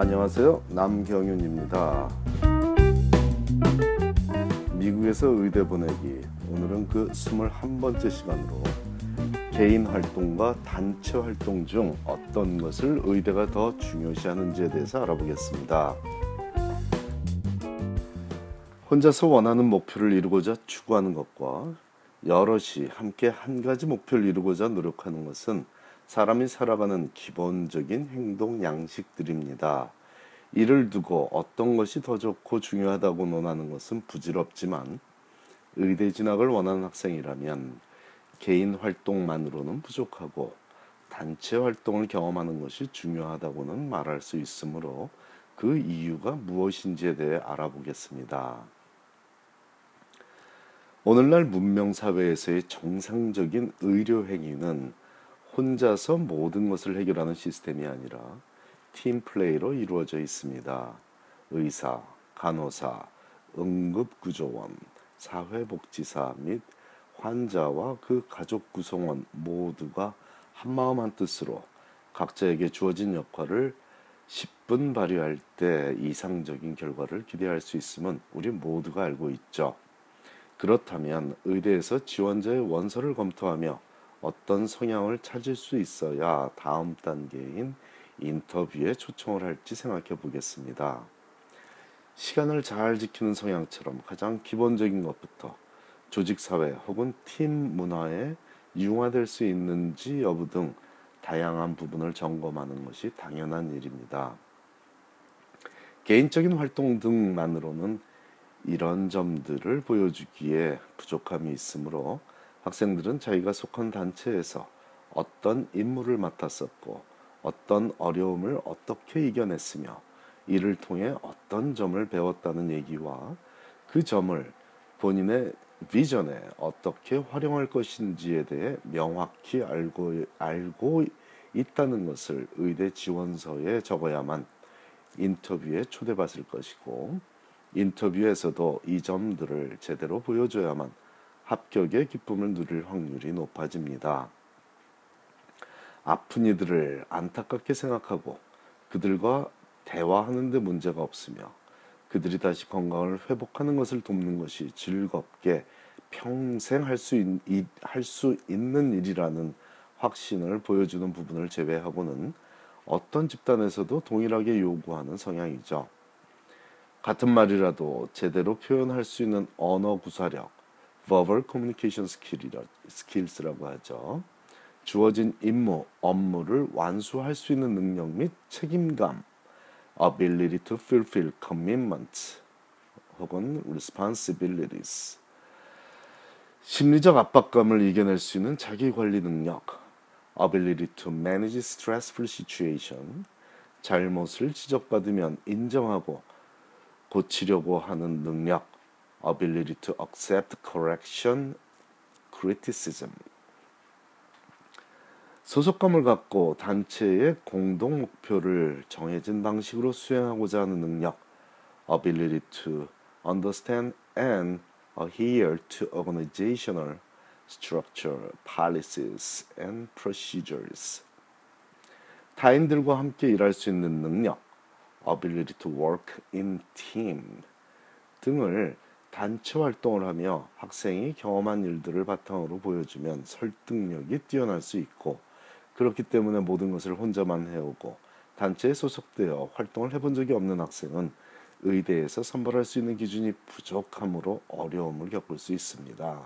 안녕하세요. 남경윤입니다. 미국에서 의대 보내기. 오늘은 그 21번째 시간으로 개인 활동과 단체 활동 중 어떤 것을 의대가 더 중요시하는지에 대해서 알아보겠습니다. 혼자서 원하는 목표를 이루고자 추구하는 것과 여럿이 함께 한 가지 목표를 이루고자 노력하는 것은 사람이 살아가는 기본적인 행동 양식들입니다. 이를 두고 어떤 것이 더 좋고 중요하다고 논하는 것은 부질없지만 의대 진학을 원하는 학생이라면 개인 활동만으로는 부족하고 단체 활동을 경험하는 것이 중요하다고는 말할 수 있으므로 그 이유가 무엇인지에 대해 알아보겠습니다. 오늘날 문명 사회에서의 정상적인 의료 행위는 혼자서 모든 것을 해결하는 시스템이 아니라 팀 플레이로 이루어져 있습니다. 의사, 간호사, 응급구조원, 사회복지사 및 환자와 그 가족 구성원 모두가 한마음 한뜻으로 각자에게 주어진 역할을 10분 발휘할 때 이상적인 결과를 기대할 수 있음은 우리 모두가 알고 있죠. 그렇다면 의대에서 지원자의 원서를 검토하며 어떤 성향을 찾을 수 있어야 다음 단계인 인터뷰에 초청을 할지 생각해 보겠습니다. 시간을 잘 지키는 성향처럼 가장 기본적인 것부터 조직 사회 혹은 팀 문화에 융화될 수 있는지 여부 등 다양한 부분을 점검하는 것이 당연한 일입니다. 개인적인 활동 등만으로는 이런 점들을 보여주기에 부족함이 있으므로 학생들은 자기가 속한 단체에서 어떤 임무를 맡았었고 어떤 어려움을 어떻게 이겨냈으며 이를 통해 어떤 점을 배웠다는 얘기와 그 점을 본인의 비전에 어떻게 활용할 것인지에 대해 명확히 알고, 알고 있다는 것을 의대 지원서에 적어야만 인터뷰에 초대받을 것이고 인터뷰에서도 이 점들을 제대로 보여줘야만 합격의 기쁨을 누릴 확률이 높아집니다. 아픈 이들을 안타깝게 생각하고 그들과 대화하는 데 문제가 없으며 그들이 다시 건강을 회복하는 것을 돕는 것이 즐겁게 평생 할 수 할 수 있는 일이라는 확신을 보여주는 부분을 제외하고는 어떤 집단에서도 동일하게 요구하는 성향이죠. 같은 말이라도 제대로 표현할 수 있는 언어 구사력, verbal communication skills라고 하죠. 주어진 임무, 업무를 완수할 수 있는 능력 및 책임감, ability to fulfill commitments 혹은 responsibilities. 심리적 압박감을 이겨낼 수 있는 자기 관리 능력, ability to manage stressful situation. 잘못을 지적받으면 인정하고 고치려고 하는 능력, ability to accept correction, criticism. 소속감을 갖고 단체의 공동 목표를 정해진 방식으로 수행하고자 하는 능력, ability to understand and adhere to organizational structure, policies and procedures. 타인들과 함께 일할 수 있는 능력, ability to work in team 등을 단체 활동을 하며 학생이 경험한 일들을 바탕으로 보여주면 설득력이 뛰어날 수 있고 그렇기 때문에 모든 것을 혼자만 해오고 단체에 소속되어 활동을 해본 적이 없는 학생은 의대에서 선발할 수 있는 기준이 부족함으로 어려움을 겪을 수 있습니다.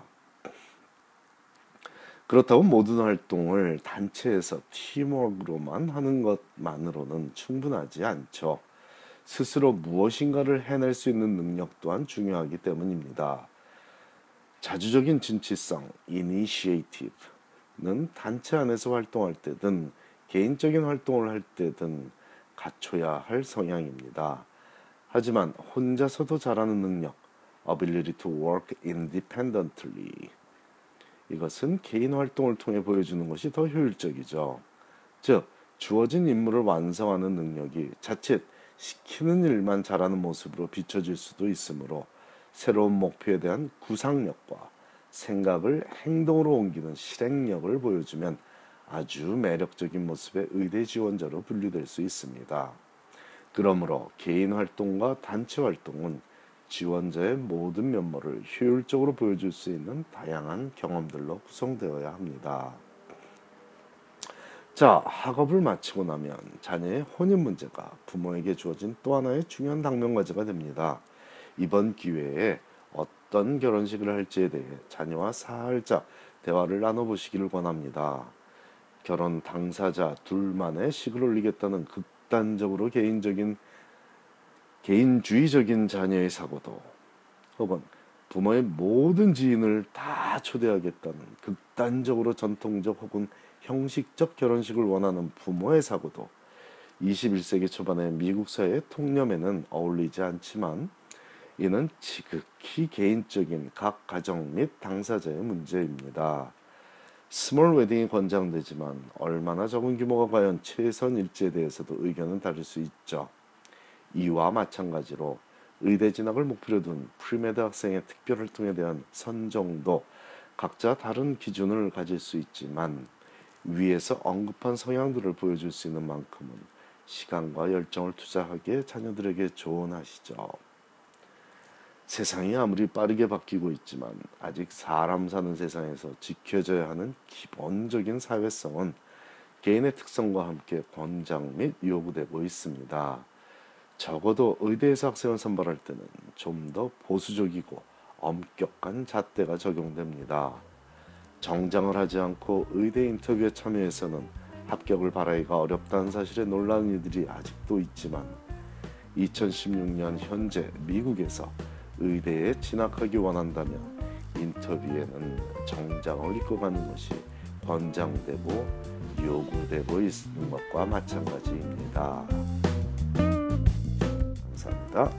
그렇다고 모든 활동을 단체에서 팀워크로만 하는 것만으로는 충분하지 않죠. 스스로 무엇인가를 해낼 수 있는 능력 또한 중요하기 때문입니다. 자주적인 진취성, initiative, 는 단체 안에서 활동할 때든 개인적인 활동을 할 때든 갖춰야 할 성향입니다. 하지만 혼자서도 잘하는 능력, ability to work independently. 이것은 개인 활동을 통해 보여주는 것이 더 효율적이죠. 즉, 주어진 임무를 완성하는 능력이 자칫 시키는 일만 잘하는 모습으로 비춰질 수도 있으므로 새로운 목표에 대한 구상력과 생각을 행동으로 옮기는 실행력을 보여주면 아주 매력적인 모습의 의대 지원자로 분류될 수 있습니다. 그러므로 개인 활동과 단체 활동은 지원자의 모든 면모를 효율적으로 보여줄 수 있는 다양한 경험들로 구성되어야 합니다. 자, 학업을 마치고 나면 자녀의 혼인 문제가 부모에게 주어진 또 하나의 중요한 당면 과제가 됩니다. 이번 기회에 어떤 결혼식을 할지에 대해 자녀와 살짝 대화를 나눠보시기를 권합니다. 결혼 당사자 둘만의 식을 올리겠다는 극단적으로 개인적인 개인주의적인 자녀의 사고도 혹은 부모의 모든 지인을 다 초대하겠다는 극단적으로 전통적 혹은 형식적 결혼식을 원하는 부모의 사고도 21세기 초반의 미국 사회의 통념에는 어울리지 않지만 이는 지극히 개인적인 각 가정 및 당사자의 문제입니다. small wedding이 권장되지만 얼마나 적은 규모가 과연 최선일지에 대해서도 의견은 다를 수 있죠. 이와 마찬가지로 의대 진학을 목표로 둔 pre-med 학생의 특별 활동에 대한 선정도 각자 다른 기준을 가질 수 있지만 위에서 언급한 성향들을 보여줄 수 있는 만큼은 시간과 열정을 투자하기에 자녀들에게 조언하시죠. 세상이 아무리 빠르게 바뀌고 있지만 아직 사람 사는 세상에서 지켜져야 하는 기본적인 사회성은 개인의 특성과 함께 권장 및 요구되고 있습니다. 적어도 의대에서 학생을 선발할 때는 좀 더 보수적이고 엄격한 잣대가 적용됩니다. 정장을 하지 않고 의대 인터뷰에 참여해서는 합격을 바라기가 어렵다는 사실에 놀라는 이들이 아직도 있지만 2016년 현재 미국에서 의대에 진학하기 원한다면 인터뷰에는 정장을 입고 가는 것이 권장되고 요구되고 있는 것과 마찬가지입니다. 감사합니다.